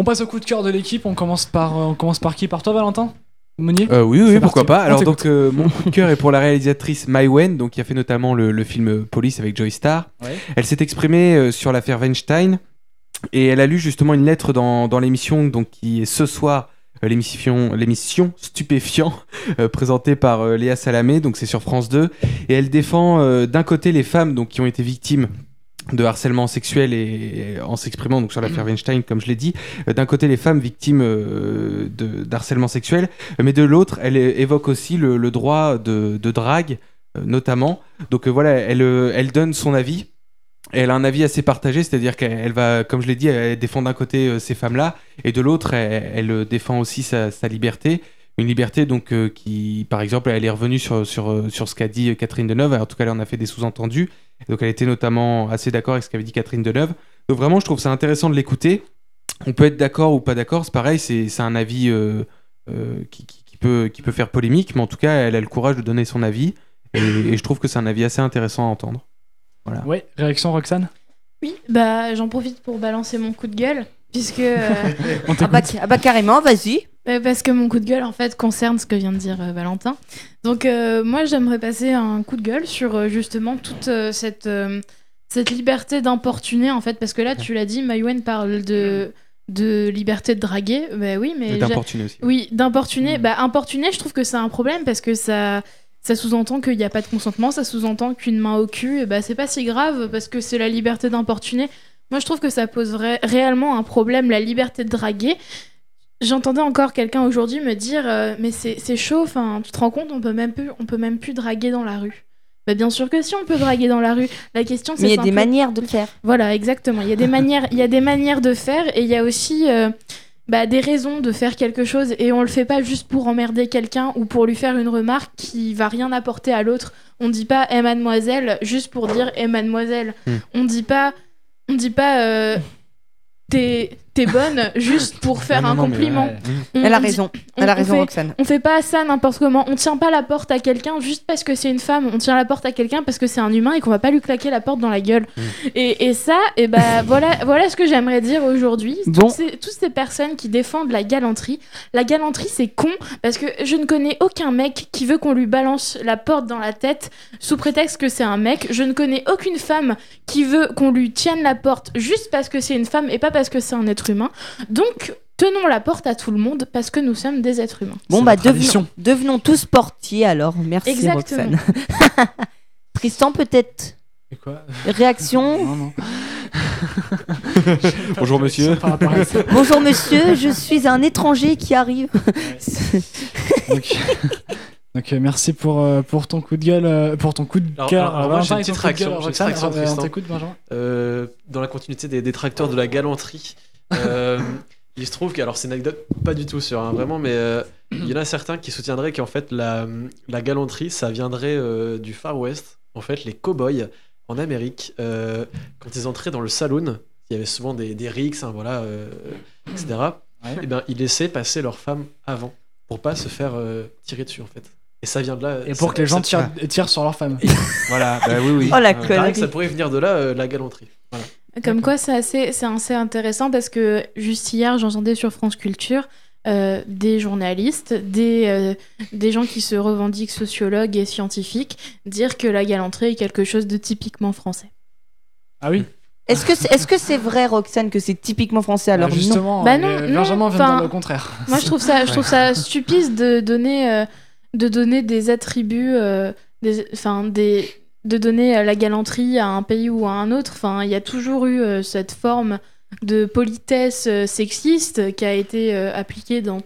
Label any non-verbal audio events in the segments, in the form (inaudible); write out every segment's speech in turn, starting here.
On passe au coup de cœur de l'équipe. On commence par, on commence par qui? Par toi, Valentin? Euh, oui, oui, pourquoi pas. Alors donc euh, mon coup de cœur est pour la (laughs) réalisatrice Mai Wen, donc qui a fait notamment le, le film Police avec Joy Star. Ouais. Elle s'est exprimée euh, sur l'affaire Weinstein et elle a lu justement une lettre dans, dans l'émission donc qui est ce soir euh, l'émission l'émission Stupéfiant euh, présentée par euh, Léa Salamé donc c'est sur France 2 et elle défend euh, d'un côté les femmes donc qui ont été victimes de harcèlement sexuel et, et en s'exprimant donc sur l'affaire Weinstein comme je l'ai dit euh, d'un côté les femmes victimes euh, de d'harcèlement sexuel mais de l'autre elle évoque aussi le, le droit de, de drague euh, notamment. Donc euh, voilà elle, euh, elle donne son avis. Et elle a un avis assez partagé, c'est-à-dire qu'elle elle va, comme je l'ai dit, elle défend d'un côté euh, ces femmes-là, et de l'autre, elle, elle, euh, défend aussi sa, sa liberté. Une liberté donc euh, qui, par exemple, elle est revenue sur, sur, euh, sur ce qu'a dit euh, Catherine Deneuve, en tout cas elle en a fait des sous-entendus, donc elle était notamment assez d'accord avec ce qu'avait dit Catherine Deneuve. Donc vraiment, je trouve ça intéressant de l'écouter. On peut être d'accord ou pas d'accord, c'est pareil, c'est c'est un avis euh, euh, qui, qui- qui peut, qui peut faire polémique, mais en tout cas, elle a le courage de donner son avis, et, et je trouve que c'est un avis assez intéressant à entendre. Ouais, réaction Roxane? Oui, bah j'en profite pour balancer mon coup de gueule, puisque euh, (laughs) On Ah bah, ah bah carrément, vas-y. Euh, parce que mon coup de gueule en fait concerne ce que vient de dire euh, Valentin. Donc euh, moi j'aimerais passer un coup de gueule sur euh, justement toute cette cette liberté d'importuner en fait, parce que là tu l'as dit, Maïwen parle de de liberté de draguer. Bah oui, mais d'importuner aussi. Oui, d'importuner. Mm. Bah, importuner, je trouve que c'est un problème parce que ça, ça sous-entend qu'il n'y a pas de consentement, ça sous-entend qu'une main au cul, et bah, c'est pas si grave parce que c'est la liberté d'importuner. Moi, je trouve que ça pose vrai- réellement un problème, la liberté de draguer. J'entendais encore quelqu'un aujourd'hui me dire euh, Mais c'est chaud, enfin, tu te rends compte, on peut même plus, on peut même plus draguer dans la rue. Bah, bien sûr que si, on peut draguer dans la rue. La question, c'est Mais il y a des manières de le faire. voilà, exactement. Il y a des manières, il y a des manières de faire et il y a aussi euh, bah, des raisons de faire quelque chose et on le fait pas juste pour emmerder quelqu'un ou pour lui faire une remarque qui va rien apporter à l'autre. On dit pas "Eh mademoiselle" juste pour dire "Eh mademoiselle". Hmm. On dit pas on dit pas euh, t'es t'es bonne (laughs) juste pour faire Non, un non, non, mais compliment. ouais. On- Elle a on dit- raison. on- Elle a on raison, fait- Roxane. on fait pas ça n'importe comment. On tient pas la porte à quelqu'un juste parce que c'est une femme. On tient la porte à quelqu'un parce que c'est un humain et qu'on va pas lui claquer la porte dans la gueule. Mm. Et, et ça, et bah (laughs) voilà, voilà ce que j'aimerais dire aujourd'hui. Bon. Toutes, ces, toutes ces personnes qui défendent la galanterie. La galanterie, c'est con parce que je ne connais aucun mec qui veut qu'on lui balance la porte dans la tête sous prétexte que c'est un mec. Je ne connais aucune femme qui veut qu'on lui tienne la porte juste parce que c'est une femme et pas parce que c'est un être humain. Donc, tenons la porte à tout le monde parce que nous sommes des êtres humains. Bon, bah, devenons, devenons tous portiers alors. Merci, Exactement. Roxane. (laughs) Tristan, peut-être quoi Réaction Non, non. (laughs) Bonjour, monsieur. Bonjour monsieur, je suis un étranger qui arrive. Donc, (laughs) donc, euh, merci pour, euh, pour ton coup de gueule, euh, pour ton coup de cœur. alors, j'ai une petite réaction, dans la continuité des détracteurs de la galanterie, euh, il se trouve que, alors c'est une anecdote pas du tout sûre, hein, vraiment, mais euh, il y en a certains qui soutiendraient qu'en fait la, la galanterie, ça viendrait euh, du Far West. En fait, les cowboys en Amérique, euh, quand ils entraient dans le saloon, il y avait souvent des, des rixes, hein, voilà, euh, etc. Ouais. Et ben, ils laissaient passer leurs femmes avant pour pas se faire euh, tirer dessus en fait. Et ça vient de là. Et pour que les gens tirent, tirent sur leur femme. Voilà, bah oui, oui. Oh la Il paraît que connerie. ça pourrait venir de là, euh, la galanterie. Voilà. Comme quoi, c'est assez, c'est assez intéressant parce que juste hier, j'entendais sur France Culture euh, des journalistes, des, euh, des gens qui se revendiquent sociologues et scientifiques dire que la galanterie est quelque chose de typiquement français. Ah oui Est-ce que c'est est -ce c'est vrai, Roxane, que c'est typiquement français alors Bah, non Justement, Bah non, les- non, Benjamin vient de enfin, dire le contraire. Moi, je trouve ça, je trouve ça stupide de donner, euh, de donner des attributs, euh, des, enfin des, de donner euh, la galanterie à un pays ou à un autre. Enfin, il y a toujours eu euh, cette forme de politesse euh, sexiste qui a été euh, appliquée dans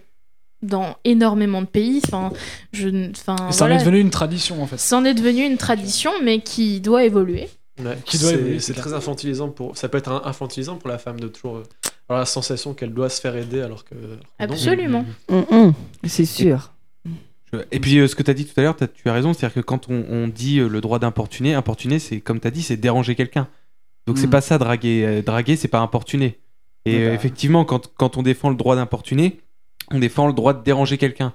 dans énormément de pays. Enfin, je, enfin, Ça en est devenu une tradition en fait. C'en est devenu une tradition, mais qui doit évoluer. Ouais, Qui doit c'est- évoluer, c'est très infantilisant pour ça peut être infantilisant pour la femme de toujours avoir la sensation qu'elle doit se faire aider alors que, alors que non. Absolument. Hum, C'est sûr. Et puis euh, ce que tu as dit tout à l'heure, tu as raison, c'est-à-dire que quand on, on dit euh, le droit d'importuner, importuner, c'est comme tu as dit, c'est déranger quelqu'un. Donc c'est Mm. pas ça draguer. Euh, draguer, c'est pas importuner. Et bah. effectivement, quand, quand on défend le droit d'importuner, on défend le droit de déranger quelqu'un.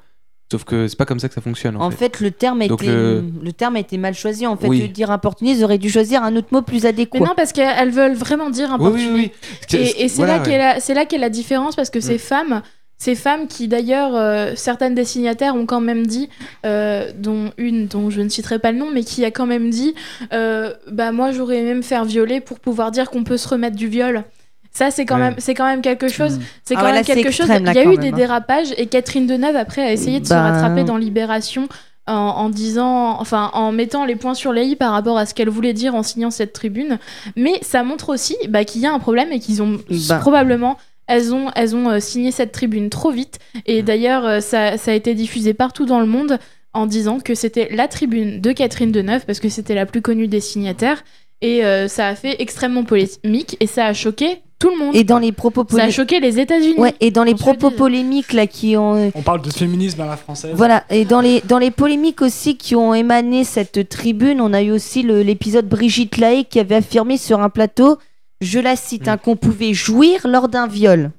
Sauf que c'est pas comme ça que ça fonctionne. En, En fait. fait, le terme, été, le- le terme a été mal choisi. En fait, Oui. de dire importuné, ils auraient dû choisir un autre mot plus Mais adéquat. non, parce qu'elles veulent vraiment dire Oui, importuné. oui, oui. Et, et c'est voilà, là qu'est la, différence parce que ces Mm. femmes, ces femmes qui d'ailleurs euh, certaines destinataires ont quand même dit, euh, dont une dont je ne citerai pas le nom, mais qui a quand même dit, euh, bah moi j'aurais aimé me faire violer pour pouvoir dire qu'on peut se remettre du viol. Ça c'est quand Ouais. même c'est quand même quelque chose. C'est Ah quand ouais, même là, c'est quelque chose. extrême, là, Il y a eu même, des hein. dérapages et Catherine Deneuve après a essayé de se Bah. rattraper dans Libération. En, en disant, enfin, en mettant les points sur les i par rapport à ce qu'elle voulait dire en signant cette tribune, mais ça montre aussi bah, qu'il y a un problème et qu'ils ont Bah. probablement elles ont, elles ont euh, signé cette tribune trop vite. Et d'ailleurs, euh, ça, ça a été diffusé partout dans le monde en disant que c'était la tribune de Catherine Deneuve, parce que c'était la plus connue des signataires. Et euh, ça a fait extrêmement polémique et ça a choqué tout le monde. Et dans les propos ça a polémiques. choqué les États-Unis. Ouais, et dans les propos polémiques là qui ont On parle de féminisme à la française. voilà et dans les dans les polémiques aussi qui ont émané cette tribune, on a eu aussi l'épisode Brigitte Lahaye qui avait affirmé sur un plateau, je la cite, Mm. hein, qu'on pouvait jouir lors d'un viol.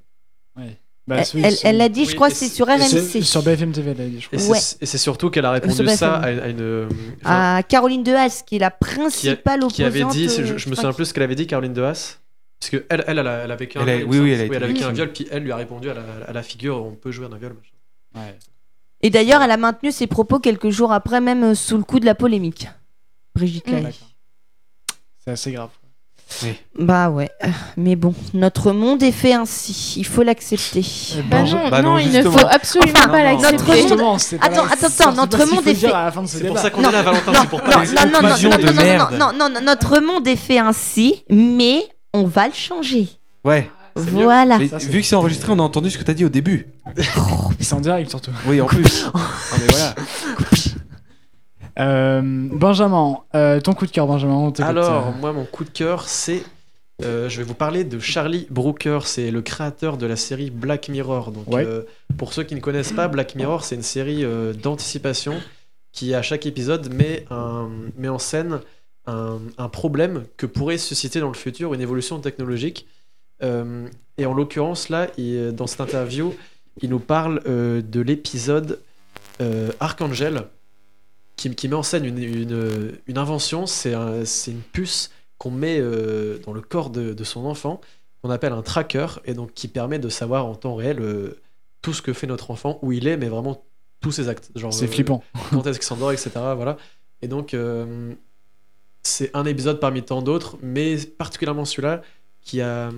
Bah, Elle- elle l'a dit, je crois c'est sur RMC. Sur BFM TV, elle a dit, je Et crois. Ouais. et c'est surtout qu'elle a répondu ça à, à une. euh, enfin, À Caroline Dehaas, qui est la qui, a- principale opposante. qui avait dit, euh, je, je me crois souviens plus ce qu'elle avait dit, Caroline de Haas. Parce que elle, elle, elle a, elle a vécu un Elle a- viol. il oui, oui, elle a été elle a vécu un viol, puis elle lui a répondu à la, à la figure on peut jouer à un viol. Ouais. Et d'ailleurs, elle a maintenu ses propos quelques jours après, même euh, sous le coup de la polémique. Brigitte Mm. D'accord. C'est assez grave. Bah ouais, mais bon, notre monde est fait ainsi, il faut l'accepter. Bah Bon, non, bah non, non, il ne faut absolument Enfin, pas l'accepter. monde- Justement, c'est pas Attends, attends, attends, notre monde est dire fait- C'est pour ça qu'on est là, Valentin, non, c'est pour non, pas non, non, non, non, non, non, merde. non, non, non, notre monde est fait ainsi, mais on va le changer. Ouais. Voilà. Mais ça, c'est- vu que c'est enregistré, on a entendu ce que t'as dit au début. (laughs) C'est en direct surtout. Oui, en plus. (laughs) Non, mais voilà. Euh, Benjamin, euh, ton coup de cœur, Benjamin. on. Alors, moi, mon coup de cœur, c'est. euh, je vais vous parler de Charlie Brooker, c'est le créateur de la série Black Mirror. Donc, Ouais. euh, pour ceux qui ne connaissent pas, Black Mirror, c'est une série euh, d'anticipation qui, à chaque épisode, met, un, met en scène un, un problème que pourrait susciter dans le futur une évolution technologique. Euh, et en l'occurrence, là, il- dans cette interview, il nous parle euh, de l'épisode euh, Archangel, qui, qui met en scène une, une, une invention. C'est un- c'est une puce qu'on met euh, dans le corps de, de son enfant, qu'on appelle un tracker, et donc qui permet de savoir en temps réel euh, tout ce que fait notre enfant, où il est, mais vraiment tous ses actes. C'est euh, flippant. (laughs) quand est-ce qu'il s'endort, etc. Voilà. Et donc, c'est un épisode parmi tant d'autres, mais particulièrement celui-là qui a,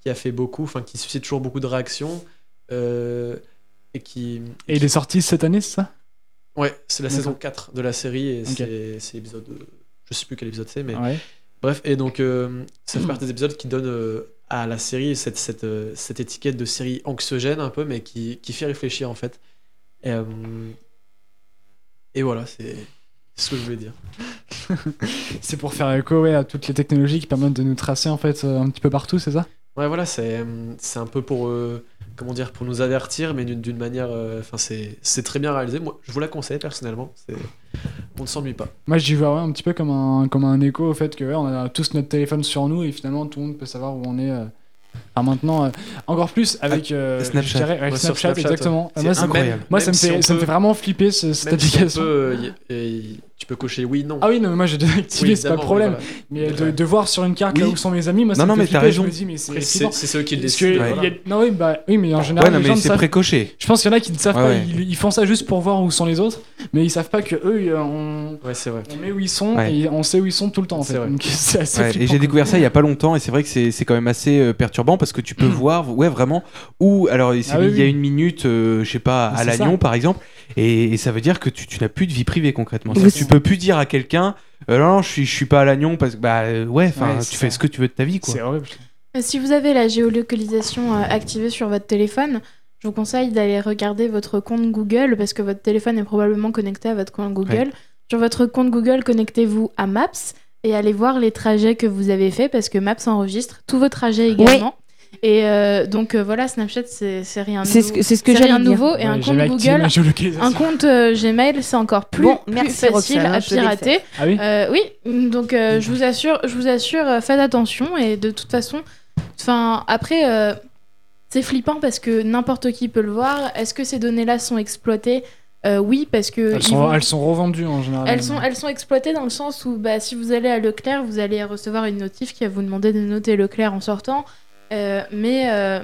qui a fait beaucoup, enfin qui suscite toujours beaucoup de réactions. et qui. Et il est sorti cette année, c'est ça? Ouais, c'est la saison 4 de la série, et Ok. c'est l'épisode. euh, Je sais plus quel épisode c'est, mais. Ouais. Bref, et donc, euh, ça fait partie des épisodes qui donnent euh, à la série cette, cette, euh, cette étiquette de série anxiogène un peu, mais qui, qui fait réfléchir en fait. Et, et voilà, c'est ce que je voulais dire. (laughs) C'est pour faire écho ouais, à toutes les technologies qui permettent de nous tracer en fait un petit peu partout, c'est ça? Ouais, voilà, c'est euh, c'est un peu pour, euh, comment dire, pour nous avertir, mais d'une d'une manière. euh, Enfin, c'est c'est très bien réalisé. Moi, je vous la conseille personnellement. c'est- On ne s'ennuie pas. Moi, j'y vois ouais, un petit peu comme un, comme un écho au fait que ouais, on a tous notre téléphone sur nous et finalement tout le monde peut savoir où on est. euh, Enfin, maintenant, euh, encore plus avec euh, Snapchat. je dirais, avec Ouais, sur Snapchat, Snapchat, exactement. C'est Moi, ça, me- incroyable. moi, ça me fait, ça me fait vraiment flipper ce- cette Même si on application. peut, euh, y- y- tu peux cocher oui, non. Ah oui, non, mais moi j'ai déjà activé, Oui, c'est pas le problème. Mais voilà. de, de voir sur une carte là où sont mes amis, moi ça Non, non, me mais fait flipper. raison. Je me dis, mais c'est. C'est eux qui le décident. a- Non, oui, bah, oui, mais en Ouais, général, non, les gens mais c'est précoché. Je pense qu'il y en a qui ne savent Ouais, pas, ouais. ils, ils font ça juste pour voir où sont les autres, mais ils savent pas que eux, euh, on, Ouais, c'est vrai. on met où ils sont Ouais. et on sait où ils sont tout le temps en C'est fait. vrai. Donc (laughs) c'est assez Ouais, et j'ai découvert ça il y a pas longtemps et c'est vrai que c'est c'est quand même assez euh, perturbant parce que tu peux (clears throat) voir ouais vraiment où alors Ah il y a une minute euh, je sais pas à C'est l'agnon ça. par exemple et, et ça veut dire que tu, tu n'as plus de vie privée concrètement Oui, tu peux plus dire à quelqu'un euh, non, non je suis je suis pas à l'agnon parce que bah euh, ouais enfin Ouais, tu fais ce que tu veux de ta vie quoi C'est horrible. Si vous avez la géolocalisation euh, activée sur votre téléphone, je vous conseille d'aller regarder votre compte Google parce que votre téléphone est probablement connecté à votre compte Google. Sur votre compte Google, connectez-vous à Maps et allez voir les trajets que vous avez faits parce que Maps enregistre tous vos trajets également. Et euh, donc euh, voilà, Snapchat, c'est rien de C'est ce que, c'est ce que rien nouveau et un Ouais, compte Google. Un compte euh, Gmail, c'est encore plus, Bon, plus merci, facile Roxane, à pirater. Ah oui Euh, oui, donc euh, je vous assure, je vous assure, euh, faites attention et de toute façon, enfin après, euh, c'est flippant parce que n'importe qui peut le voir. Est-ce que ces données-là sont exploitées? Euh, oui, parce que Elles sont, vont- elles sont revendues en général. elles sont, elles sont exploitées dans le sens où bah, si vous allez à Leclerc, vous allez recevoir une notif qui va vous demander de noter Leclerc en sortant. Euh, mais, euh,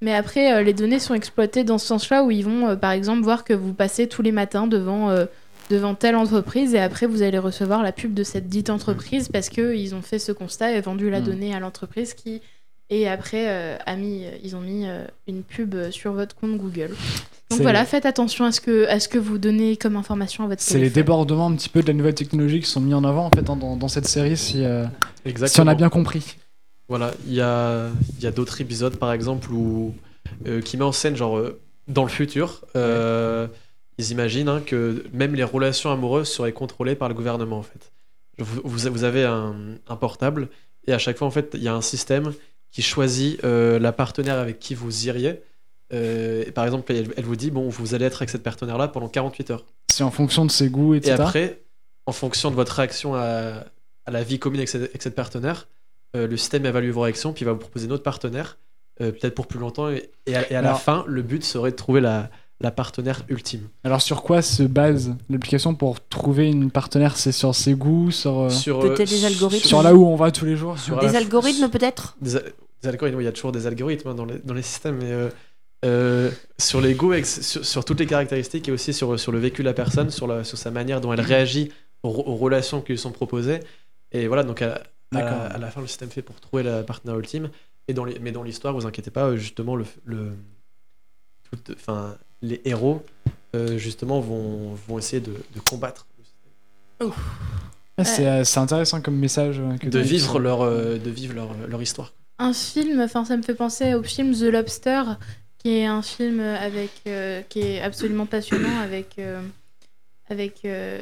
mais après, euh, les données sont exploitées dans ce sens-là où ils vont, euh, par exemple, voir que vous passez tous les matins devant, euh, devant telle entreprise et après, vous allez recevoir la pub de cette dite entreprise parce qu'ils ont fait ce constat et vendu la Mm. donnée à l'entreprise qui. Et après, euh, a mis, ils ont mis euh, une pub sur votre compte Google. Donc voilà, faites attention à ce, que, à ce que vous donnez comme information à votre C'est les débordements un petit peu de la nouvelle technologie qui sont mis en avant en fait hein, dans, dans cette série si, euh, si on a bien compris. Voilà, il y a, il y a d'autres épisodes par exemple où, euh, qui met en scène genre euh, dans le futur, euh, ils imaginent hein, que même les relations amoureuses seraient contrôlées par le gouvernement en fait. Vous, avez un, un portable et à chaque fois en fait il y a un système qui choisit la partenaire avec qui vous iriez. Et par exemple, elle, elle vous dit bon vous allez être avec cette partenaire là pendant 48 heures. C'est en fonction de ses goûts, Et etc. après, en fonction de votre réaction à, à la vie commune avec cette, avec cette partenaire, euh, le système évalue vos réactions, puis il va vous proposer une autre partenaire, euh, peut-être pour plus longtemps. Et, et à, et à la fin, le but serait de trouver la, la partenaire ultime. Alors sur quoi se base l'application pour trouver une partenaire? C'est sur ses goûts, sur, euh, Sur, Peut-être euh, des algorithmes. sur là où on va tous les jours? Sur Des la- algorithmes peut-être? Des, algorithmes, oui, il y a toujours des algorithmes hein, dans, les, dans les systèmes, mais euh, euh, sur les goûts, sur, sur toutes les caractéristiques et aussi sur, sur le vécu de la personne, sur, la, sur sa manière dont elle réagit aux, aux relations qui lui sont proposées. Et voilà, donc à, D'accord. à la fin, le système fait pour trouver la partenaire ultime. Et dans les, mais dans l'histoire, vous inquiétez pas, euh, justement, le, le, tout- enfin, les héros, euh, justement, vont, vont essayer de, de combattre, Ah, c'est, euh, c'est intéressant comme message. que de vivre leur, euh, de vivre leur, leur histoire. un film, enfin ça me fait penser au film The Lobster, qui est un film avec, euh, qui est absolument passionnant (coughs) avec, euh, avec euh,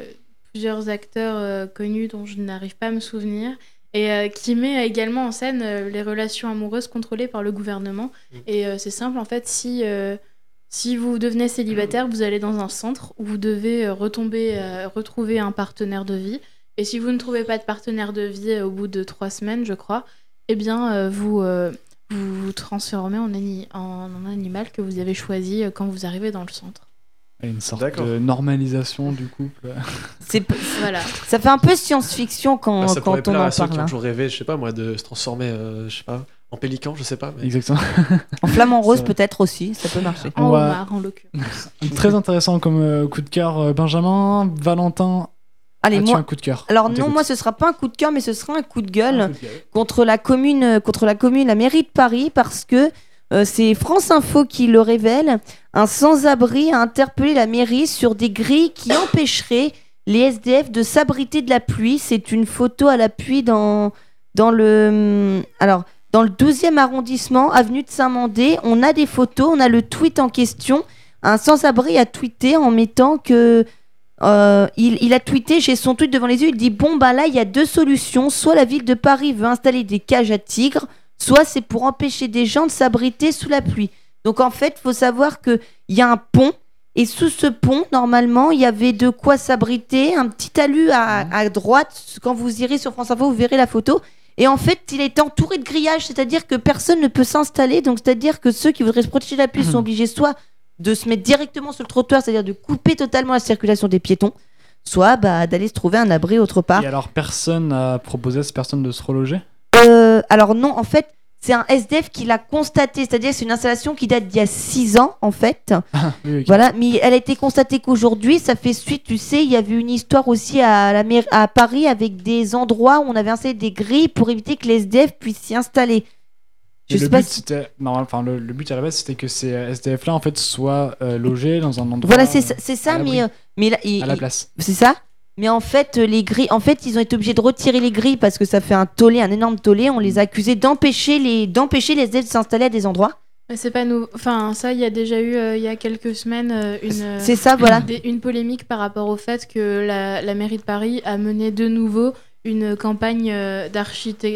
plusieurs acteurs euh, connus dont je n'arrive pas à me souvenir et euh, qui met également en scène euh, les relations amoureuses contrôlées par le gouvernement. Mm. Et euh, c'est simple en fait, si si vous devenez célibataire, vous allez dans un centre où vous devez retomber, retrouver un partenaire de vie. Et si vous ne trouvez pas de partenaire de vie au bout de trois semaines, je crois, eh bien, vous, vous vous transformez en, ani- en un animal que vous avez choisi quand vous arrivez dans le centre. Une sorte D'accord. de normalisation du couple. (laughs) C'est p- Voilà. Ça fait un peu science-fiction quand, Ah, ça pourrait quand on plaire en à ceux qui ont hein. toujours rêvé, je sais pas moi, de se transformer, euh, je sais pas, en pélican, je sais pas. Mais... Exactement. En flamant (laughs) rose peut-être aussi, ça peut marcher. En va- homard, en l'occurrence. (laughs) Très intéressant comme euh, coup de cœur. euh, Benjamin, Valentin, Allez, as-tu moi. un coup de cœur? Alors On non, t'écoute. moi ce sera pas un coup de cœur, mais ce sera un coup de gueule coup de gueule. contre la commune, contre la commune, la mairie de Paris, parce que euh, c'est France Info qui le révèle. Un sans-abri a interpellé la mairie sur des grilles qui empêcheraient les SDF de s'abriter de la pluie. C'est une photo à l'appui dans dans le hum, alors dans le 12e arrondissement, avenue de Saint-Mandé. On a des photos, on a le tweet en question. Un sans-abri a tweeté en mettant que euh, il, il a tweeté, j'ai son tweet devant les yeux, il dit Bon, bah là, il y a deux solutions. Soit la ville de Paris veut installer des cages à tigres, soit c'est pour empêcher des gens de s'abriter sous la pluie. Donc en fait, faut savoir qu'il y a un pont, et sous ce pont, normalement, il y avait de quoi s'abriter, un petit talus à, à droite. Quand vous irez sur France Info, vous verrez la photo. Et en fait, il est entouré de grillages, c'est-à-dire que personne ne peut s'installer. Donc, c'est-à-dire que ceux qui voudraient se protéger de la pluie sont obligés soit de se mettre directement sur le trottoir, c'est-à-dire de couper totalement la circulation des piétons, soit bah, d'aller se trouver un abri autre part. Et alors, personne n'a proposé à cette personne de se reloger? Euh, alors non, en fait, c'est un SDF qui l'a constaté, c'est-à-dire c'est une installation qui date d'il y a 6 ans, en fait. Oui, ok. (laughs) Voilà, mais elle a été constatée qu'aujourd'hui, ça fait suite, tu sais, il y avait une histoire aussi à, la maire, à Paris avec des endroits où on avait installé des grilles pour éviter que les SDF puissent s'y installer. Je le sais but, si- non, enfin, le, le but à la base, c'était que ces euh, SDF-là, en fait, soient euh, logés dans un endroit. Voilà, c'est ça, euh, ça mais, mais là, il- à la place. c'est ça? Mais en fait, euh, les grilles, en fait, ils ont été obligés de retirer les grilles parce que ça fait un tollé, un énorme tollé. On les a accusés d'empêcher les, d'empêcher les SDF de s'installer à des endroits. Mais c'est pas nous. Enfin, ça, il y a déjà eu, euh, il y a quelques semaines, euh, une. C'est ça, voilà. une polémique par rapport au fait que la, la mairie de Paris a mené de nouveau une campagne euh,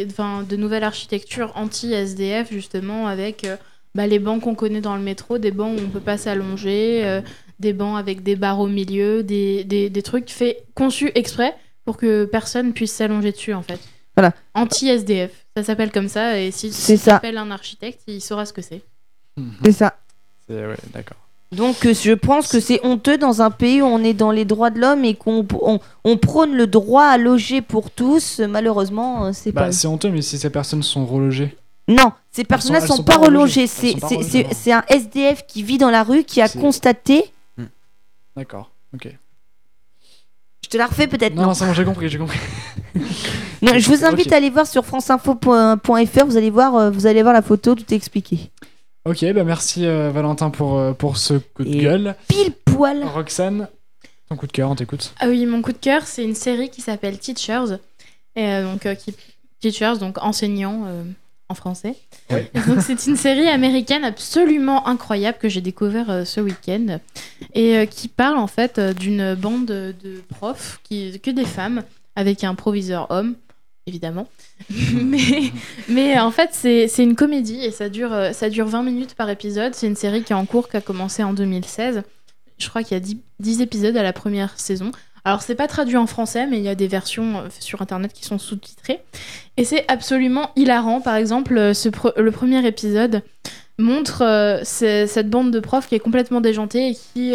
enfin, de nouvelle architecture anti-SDF, justement, avec bah, les bancs qu'on connaît dans le métro, des bancs où on peut pas s'allonger, euh, des bancs avec des barres au milieu, des, des, des trucs faits, conçus exprès pour que personne puisse s'allonger dessus, en fait. Voilà. Anti-SDF, ça s'appelle comme ça, et si C'est tu ça. appelles un architecte, il saura ce que c'est. C'est ça. C'est, ouais, d'accord. Donc euh, je pense que c'est honteux dans un pays où on est dans les droits de l'homme et qu'on on, on prône le droit à loger pour tous. Malheureusement, euh, c'est Bah, pas. c'est honteux, mais si ces personnes sont relogées. Non, ces personnes-là elles sont, sont pas relogées. C'est sont pas c'est- relogées, c'est- non. c'est un SDF qui vit dans la rue qui a constaté. D'accord, ok. Je te la refais peut-être. Non, Non, non, c'est bon, j'ai compris, j'ai compris. (laughs) Non, je vous invite à aller voir sur franceinfo.fr. Vous allez voir, euh, vous allez voir la photo, tout est expliqué. Ok, bah merci euh, Valentin pour, euh, pour ce coup de Et- gueule. Pile poil. Roxane, ton coup de cœur, on t'écoute. Ah oui, mon coup de cœur, c'est une série qui s'appelle Teachers. Et, euh, donc, euh, qui... Teachers, donc enseignants euh, en français. Donc, c'est une série américaine absolument incroyable que j'ai découvert euh, ce week-end. Et euh, qui parle en fait euh, d'une bande de profs, qui... que des femmes, avec un proviseur homme, évidemment. (laughs) mais, mais en fait, c'est une comédie et ça dure, ça dure 20 minutes par épisode. C'est une série qui est en cours, qui a commencé en 2016. Je crois qu'il y a 10, 10 épisodes à la première saison. Alors, c'est pas traduit en français, mais il y a des versions euh, sur internet qui sont sous-titrées. Et c'est absolument hilarant. Par exemple, euh, le premier épisode montre euh, cette bande de profs qui est complètement déjantée et qui,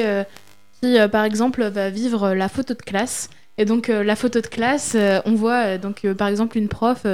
par exemple, va vivre la photo de classe. Et donc, la photo de classe, on voit, donc, par exemple, une prof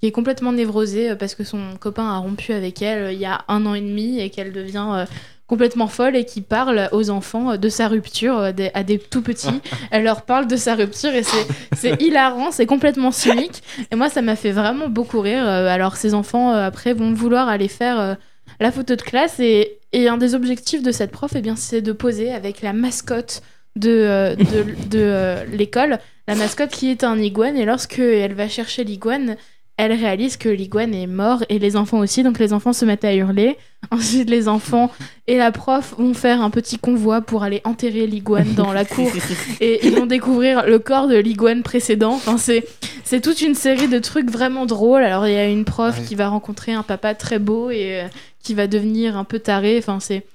qui est complètement névrosée parce que son copain a rompu avec elle il y a un an et demi et qu'elle devient complètement folle et qui parle aux enfants euh, de sa rupture, euh, des- à des tout petits. (laughs) Elle leur parle de sa rupture et c'est- (laughs) hilarant, c'est complètement cynique. Et moi, ça m'a fait vraiment beaucoup rire. Euh, Alors, ces enfants, après, vont vouloir aller faire la photo de classe et, et un des objectifs de cette prof, eh bien, c'est de poser avec la mascotte de, de, de, l'école, la mascotte qui est un iguane. Et lorsque elle va chercher l'iguane, elle réalise que l'iguane est mort et les enfants aussi. Donc les enfants se mettent à hurler. (laughs) Ensuite, les enfants et la prof vont faire un petit convoi pour aller enterrer l'iguane dans la cour (laughs) et ils vont découvrir le corps de l'iguane précédent. Enfin, c'est c'est toute une série de trucs vraiment drôles. Alors il y a une prof Ouais. qui va rencontrer un papa très beau et euh, qui va devenir un peu taré. Enfin, c'est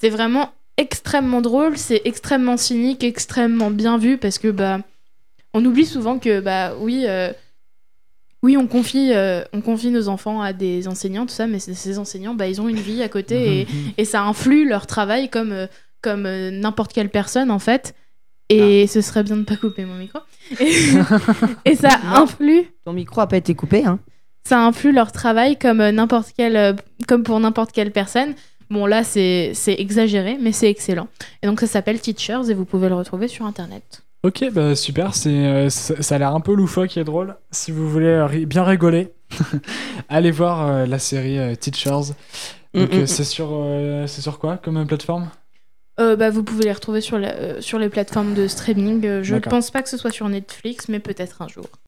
c'est vraiment extrêmement drôle, c'est extrêmement cynique, extrêmement bien vu parce que bah on oublie souvent que bah oui euh, oui on confie euh, on confie nos enfants à des enseignants tout ça mais ces enseignants bah ils ont une vie à côté et, (laughs) et ça influe leur travail comme euh, comme euh, n'importe quelle personne en fait. Et ce serait bien de pas couper mon micro. Et, (laughs) et ça influe. Ton micro a pas été coupé, hein. ça influe leur travail comme n'importe quelle comme pour n'importe quelle personne. Bon là c'est c'est exagéré mais c'est excellent. Et donc ça s'appelle Teachers et vous pouvez le retrouver sur internet Ok, bah super, c'est, euh, ça, a l'air un peu loufoque et drôle. Si vous voulez euh, bien rigoler, (laughs) allez voir euh, la série Teachers. Donc Mm, mm, euh, c'est sur, c'est sur quoi comme plateforme? Euh, bah, vous pouvez les retrouver sur, la- euh, sur les plateformes de streaming. Je ne pense pas que ce soit sur Netflix, mais peut-être un jour.